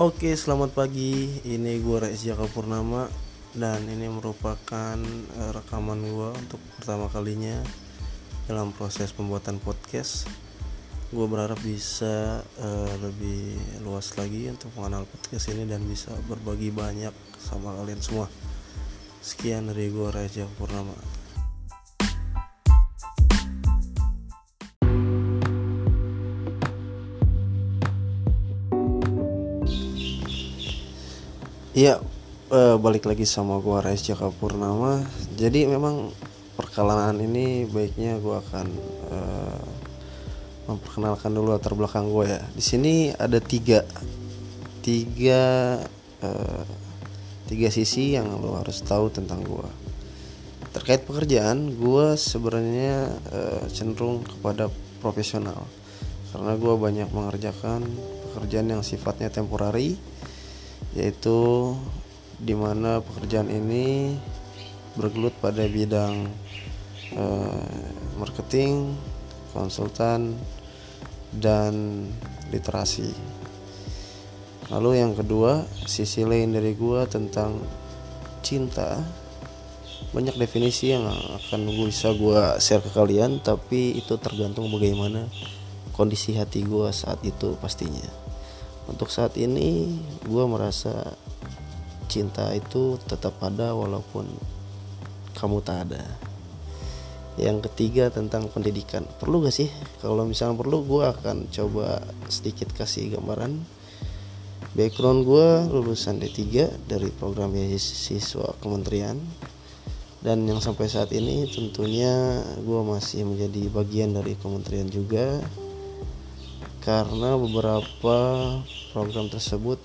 Oke, selamat pagi. Ini gue Reis Jaka Purnama dan ini merupakan eh, rekaman gue untuk pertama kalinya dalam proses pembuatan podcast. Gue berharap bisa eh, lebih luas lagi untuk mengenal podcast ini dan bisa berbagi banyak sama kalian semua. Sekian dari gue Reis Jaka Purnama. Iya, eh, balik lagi sama gua Rais Jaka Purnama. Jadi memang perkenalan ini baiknya gua akan eh, memperkenalkan dulu latar belakang gue ya. Di sini ada tiga, tiga, eh, tiga sisi yang lo harus tahu tentang gua. Terkait pekerjaan, gua sebenarnya eh, cenderung kepada profesional karena gua banyak mengerjakan pekerjaan yang sifatnya temporary yaitu di mana pekerjaan ini bergelut pada bidang eh, marketing, konsultan, dan literasi. Lalu yang kedua, sisi lain dari gua tentang cinta. Banyak definisi yang akan gue bisa gua share ke kalian, tapi itu tergantung bagaimana kondisi hati gua saat itu pastinya untuk saat ini gue merasa cinta itu tetap ada walaupun kamu tak ada. Yang ketiga tentang pendidikan. Perlu gak sih? Kalau misalnya perlu gue akan coba sedikit kasih gambaran. Background gue lulusan D3 dari program beasiswa kementerian. Dan yang sampai saat ini tentunya gue masih menjadi bagian dari kementerian juga karena beberapa program tersebut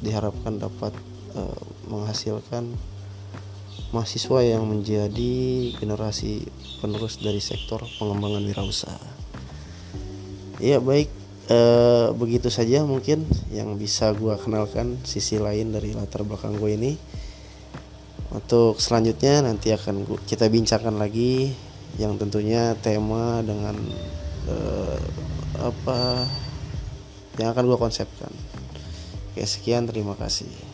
diharapkan dapat uh, menghasilkan mahasiswa yang menjadi generasi penerus dari sektor pengembangan wirausaha. Ya baik uh, begitu saja mungkin yang bisa gue kenalkan sisi lain dari latar belakang gue ini. Untuk selanjutnya nanti akan gua, kita bincangkan lagi yang tentunya tema dengan uh, apa yang akan gue konsepkan. Oke, sekian terima kasih.